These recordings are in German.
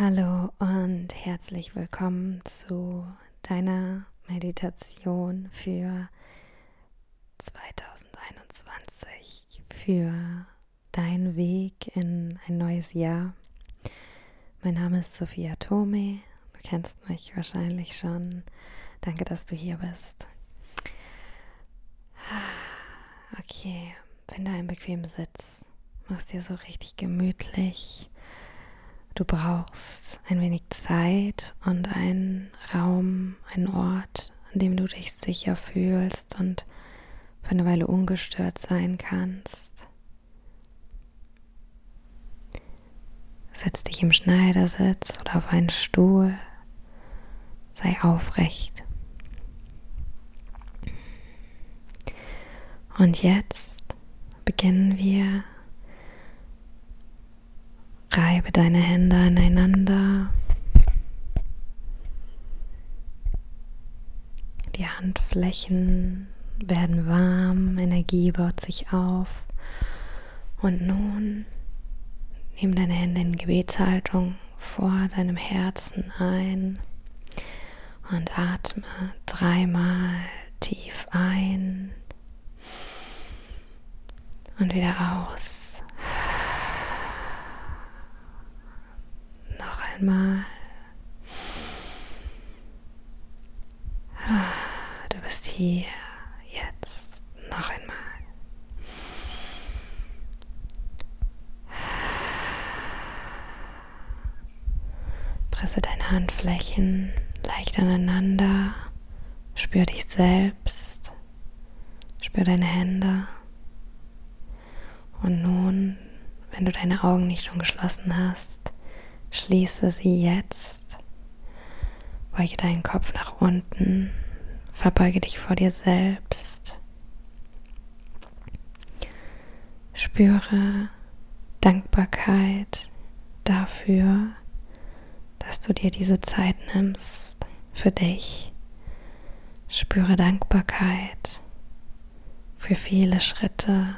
Hallo und herzlich willkommen zu deiner Meditation für 2021, für deinen Weg in ein neues Jahr. Mein Name ist Sophia Tome, du kennst mich wahrscheinlich schon. Danke, dass du hier bist. Okay, finde einen bequemen Sitz, mach dir so richtig gemütlich Du brauchst ein wenig Zeit und einen Raum, einen Ort, an dem du dich sicher fühlst und für eine Weile ungestört sein kannst. Setz dich im Schneidersitz oder auf einen Stuhl. Sei aufrecht. Und jetzt beginnen wir Reibe deine Hände aneinander. Die Handflächen werden warm, Energie baut sich auf. Und nun nimm deine Hände in Gebetshaltung vor deinem Herzen ein und atme dreimal tief ein und wieder aus. Einmal. Du bist hier, jetzt, noch einmal. Presse deine Handflächen leicht aneinander. Spür dich selbst. Spür deine Hände. Und nun, wenn du deine Augen nicht schon geschlossen hast, Schließe sie jetzt. Beuge deinen Kopf nach unten. Verbeuge dich vor dir selbst. Spüre Dankbarkeit dafür, dass du dir diese Zeit nimmst für dich. Spüre Dankbarkeit für viele Schritte,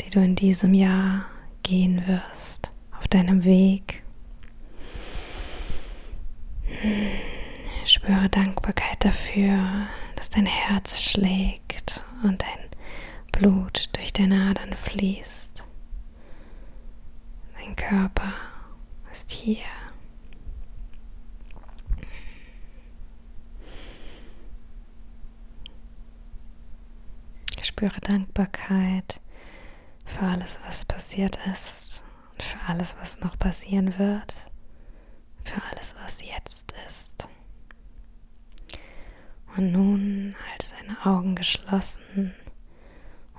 die du in diesem Jahr gehen wirst auf deinem Weg Spüre Dankbarkeit dafür, dass dein Herz schlägt und dein Blut durch deine Adern fließt. Dein Körper ist hier. spüre Dankbarkeit für alles, was passiert ist und für alles, was noch passieren wird für alles, was jetzt ist. Und nun halte deine Augen geschlossen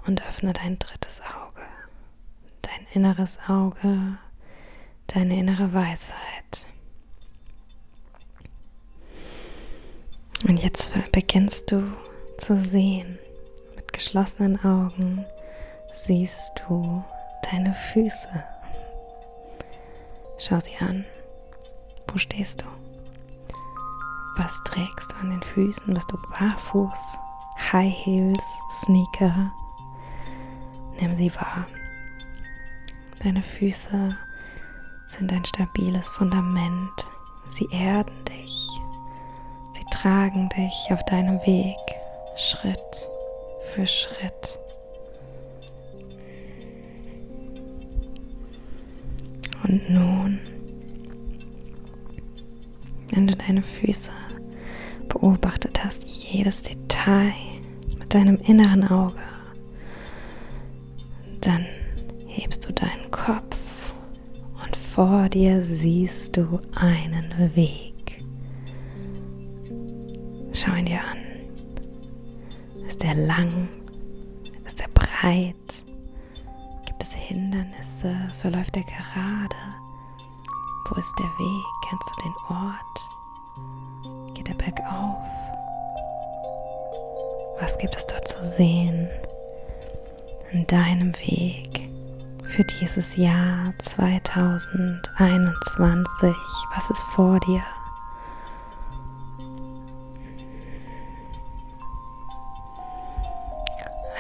und öffne dein drittes Auge, dein inneres Auge, deine innere Weisheit. Und jetzt beginnst du zu sehen. Mit geschlossenen Augen siehst du deine Füße. Schau sie an. Wo stehst du? Was trägst du an den Füßen? Bist du barfuß? High Heels, Sneaker? Nimm sie wahr. Deine Füße sind ein stabiles Fundament. Sie erden dich. Sie tragen dich auf deinem Weg Schritt für Schritt. Und nun wenn du deine Füße beobachtet hast, jedes Detail mit deinem inneren Auge, dann hebst du deinen Kopf und vor dir siehst du einen Weg. Wo ist der Weg? Kennst du den Ort? Geht er bergauf? Was gibt es dort zu sehen? An deinem Weg für dieses Jahr 2021? Was ist vor dir?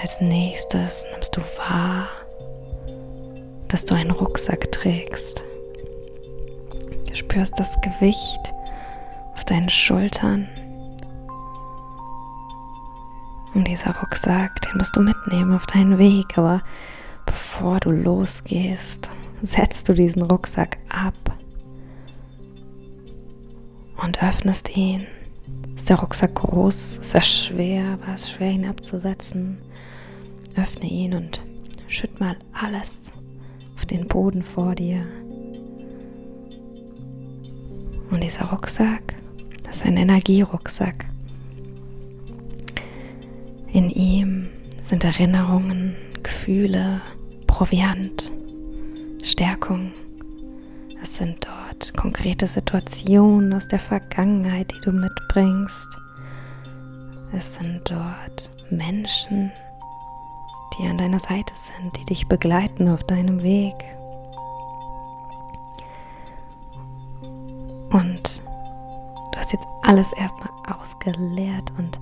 Als nächstes nimmst du wahr, dass du einen Rucksack trägst spürst das Gewicht auf deinen Schultern. Und dieser Rucksack, den musst du mitnehmen auf deinen Weg. Aber bevor du losgehst, setzt du diesen Rucksack ab und öffnest ihn. Ist der Rucksack groß? Ist er schwer? War es schwer, ihn abzusetzen? Öffne ihn und schütt mal alles auf den Boden vor dir. Und dieser Rucksack, das ist ein Energierucksack. In ihm sind Erinnerungen, Gefühle, Proviant, Stärkung. Es sind dort konkrete Situationen aus der Vergangenheit, die du mitbringst. Es sind dort Menschen, die an deiner Seite sind, die dich begleiten auf deinem Weg. Alles erstmal ausgeleert und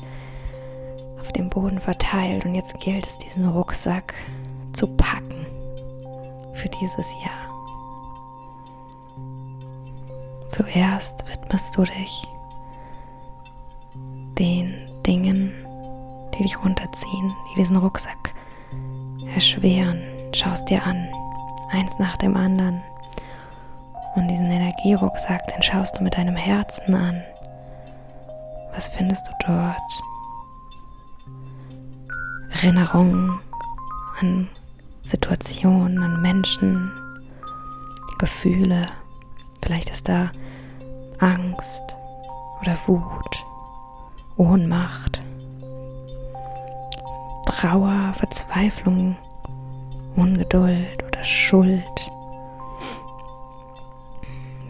auf dem Boden verteilt. Und jetzt gilt es, diesen Rucksack zu packen für dieses Jahr. Zuerst widmest du dich den Dingen, die dich runterziehen, die diesen Rucksack erschweren. Schaust dir an, eins nach dem anderen. Und diesen Energierucksack, den schaust du mit deinem Herzen an. Was findest du dort? Erinnerungen an Situationen, an Menschen, Gefühle. Vielleicht ist da Angst oder Wut, Ohnmacht, Trauer, Verzweiflung, Ungeduld oder Schuld.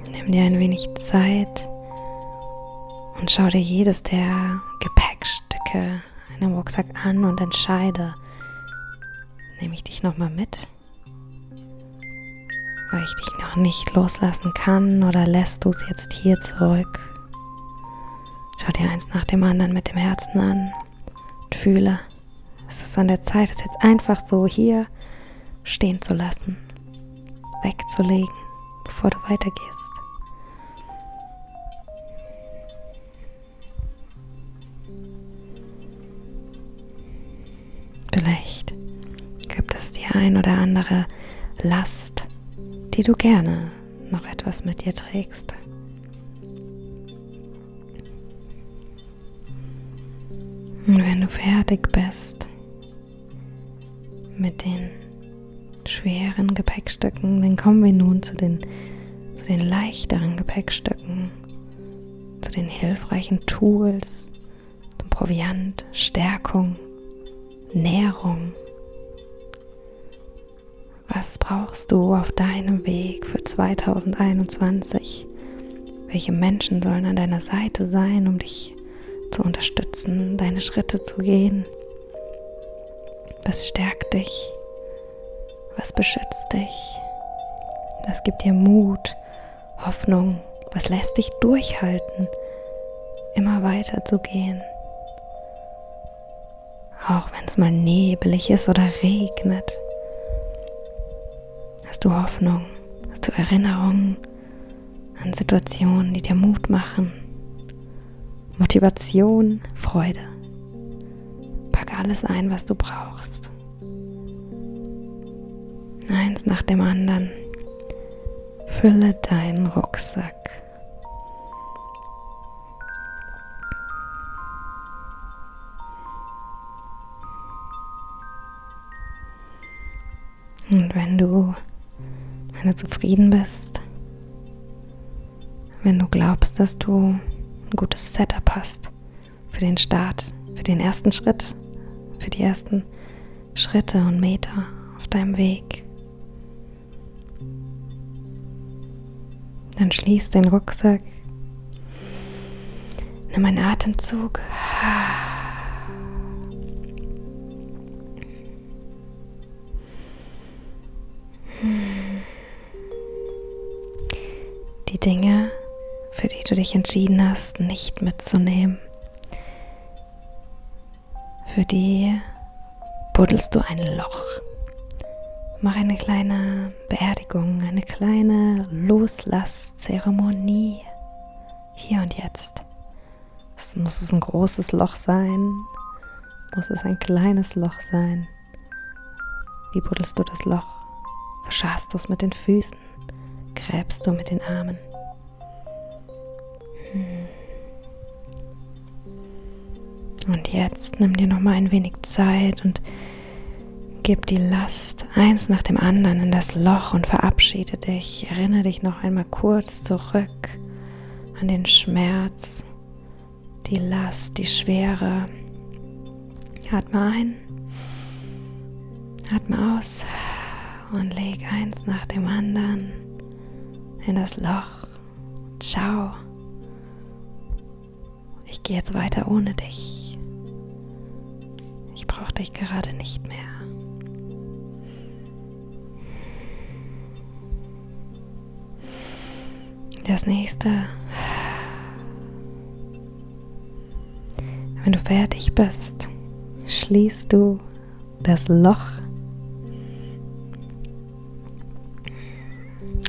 Nimm dir ein wenig Zeit und schau dir jedes der Gepäckstücke in dem Rucksack an und entscheide, nehme ich dich nochmal mit, weil ich dich noch nicht loslassen kann oder lässt du es jetzt hier zurück. Schau dir eins nach dem anderen mit dem Herzen an und fühle, es ist an der Zeit, es jetzt einfach so hier stehen zu lassen, wegzulegen, bevor du weitergehst. Die ein oder andere Last, die du gerne noch etwas mit dir trägst. Und wenn du fertig bist mit den schweren Gepäckstücken, dann kommen wir nun zu den, zu den leichteren Gepäckstücken, zu den hilfreichen Tools, zum Proviant, Stärkung, Nährung. Brauchst du auf deinem Weg für 2021? Welche Menschen sollen an deiner Seite sein, um dich zu unterstützen, deine Schritte zu gehen? Was stärkt dich? Was beschützt dich? Was gibt dir Mut, Hoffnung? Was lässt dich durchhalten, immer weiter zu gehen? Auch wenn es mal nebelig ist oder regnet. Du Hoffnung? Hast du Erinnerungen an Situationen, die dir Mut machen? Motivation, Freude. Pack alles ein, was du brauchst. Eins nach dem anderen. Fülle deinen Rucksack. Und wenn du, wenn du zufrieden bist, wenn du glaubst, dass du ein gutes Setup hast für den Start, für den ersten Schritt, für die ersten Schritte und Meter auf deinem Weg, dann schließ den Rucksack, nimm einen Atemzug. Du dich entschieden hast, nicht mitzunehmen, für die buddelst du ein Loch. Mach eine kleine Beerdigung, eine kleine Loslasszeremonie. Hier und jetzt. Es muss es ein großes Loch sein? Muss es ein kleines Loch sein? Wie buddelst du das Loch? Verscharst du es mit den Füßen? Gräbst du mit den Armen? Hm. Und jetzt nimm dir noch mal ein wenig Zeit und Gib die Last eins nach dem anderen in das Loch und verabschiede dich. Erinnere dich noch einmal kurz zurück an den Schmerz, die Last, die Schwere. Atme ein, atme aus und leg eins nach dem anderen in das Loch. Ciao. Ich gehe jetzt weiter ohne dich. Ich brauche dich gerade nicht mehr. Das nächste. Wenn du fertig bist, schließt du das Loch.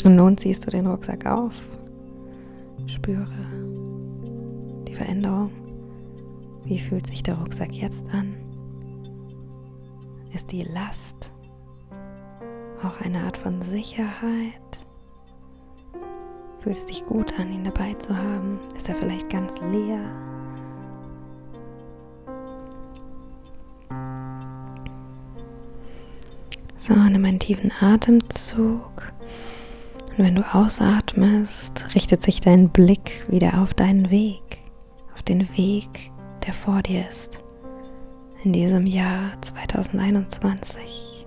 Und nun ziehst du den Rucksack auf. Spüre Veränderung. Wie fühlt sich der Rucksack jetzt an? Ist die Last auch eine Art von Sicherheit? Fühlt es sich gut an, ihn dabei zu haben? Ist er vielleicht ganz leer? So, nimm einen tiefen Atemzug. Und wenn du ausatmest, richtet sich dein Blick wieder auf deinen Weg, den Weg, der vor dir ist, in diesem Jahr 2021.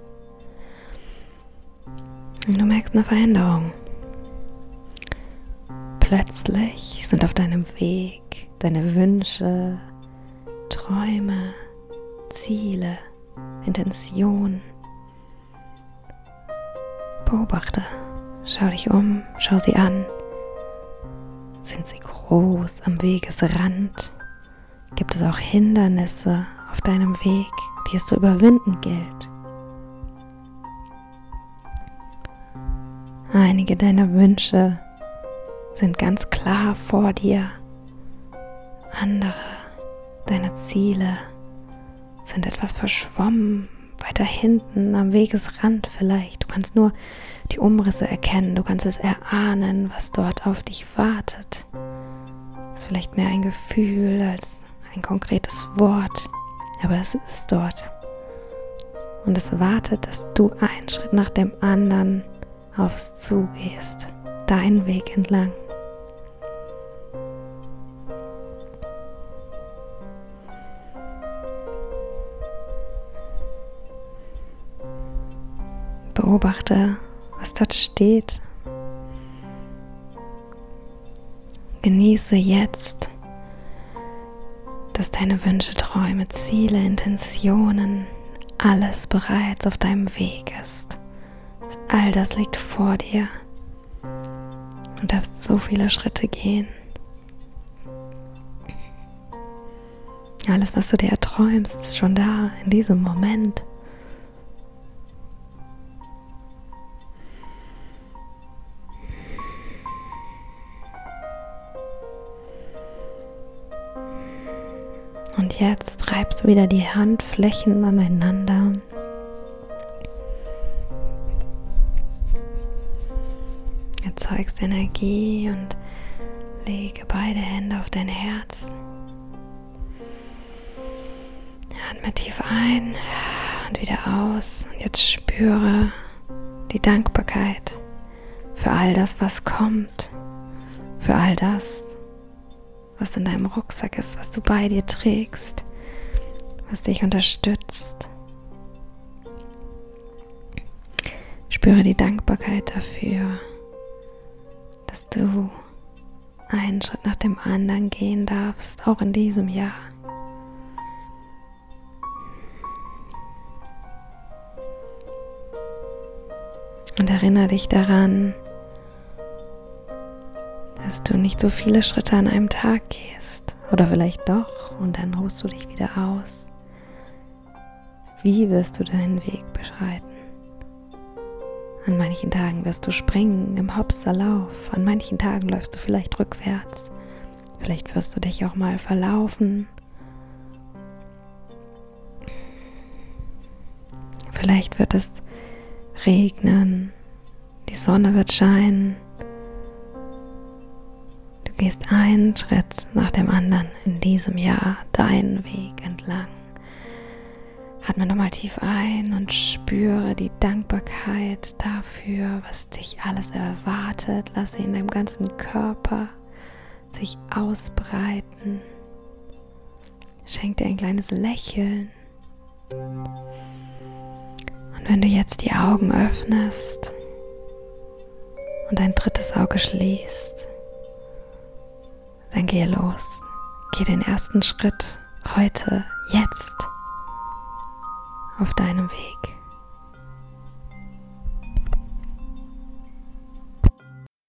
Und du merkst eine Veränderung. Plötzlich sind auf deinem Weg deine Wünsche, Träume, Ziele, Intentionen. Beobachte, schau dich um, schau sie an. Sind sie groß am Wegesrand? Gibt es auch Hindernisse auf deinem Weg, die es zu überwinden gilt? Einige deiner Wünsche sind ganz klar vor dir. Andere, deine Ziele sind etwas verschwommen, weiter hinten am Wegesrand vielleicht. Du kannst nur die Umrisse erkennen, du kannst es erahnen, was dort auf dich wartet. Ist vielleicht mehr ein Gefühl als ein konkretes Wort, aber es ist dort. Und es wartet, dass du einen Schritt nach dem anderen aufs Zugehst, deinen Weg entlang. Beobachte, was dort steht. Genieße jetzt, dass deine Wünsche, Träume, Ziele, Intentionen, alles bereits auf deinem Weg ist. All das liegt vor dir. Du darfst so viele Schritte gehen. Alles, was du dir erträumst, ist schon da in diesem Moment. Du wieder die Handflächen aneinander. Erzeugst Energie und lege beide Hände auf dein Herz. Atme tief ein und wieder aus. Und jetzt spüre die Dankbarkeit für all das, was kommt. Für all das, was in deinem Rucksack ist, was du bei dir trägst, was dich unterstützt. Spüre die Dankbarkeit dafür, dass du einen Schritt nach dem anderen gehen darfst, auch in diesem Jahr. Und erinnere dich daran, dass du nicht so viele Schritte an einem Tag gehst. Oder vielleicht doch und dann ruhst du dich wieder aus. Wie wirst du deinen Weg beschreiten? An manchen Tagen wirst du springen im Hopserlauf. An manchen Tagen läufst du vielleicht rückwärts. Vielleicht wirst du dich auch mal verlaufen. Vielleicht wird es regnen. Die Sonne wird scheinen. Du gehst einen Schritt nach dem anderen in diesem Jahr deinen Weg entlang. Atme nochmal tief ein und spüre die Dankbarkeit dafür, was dich alles erwartet. Lasse in deinem ganzen Körper sich ausbreiten. Schenk dir ein kleines Lächeln. Und wenn du jetzt die Augen öffnest und dein drittes Auge schließt, dann gehe los. Geh den ersten Schritt heute, jetzt auf deinem Weg.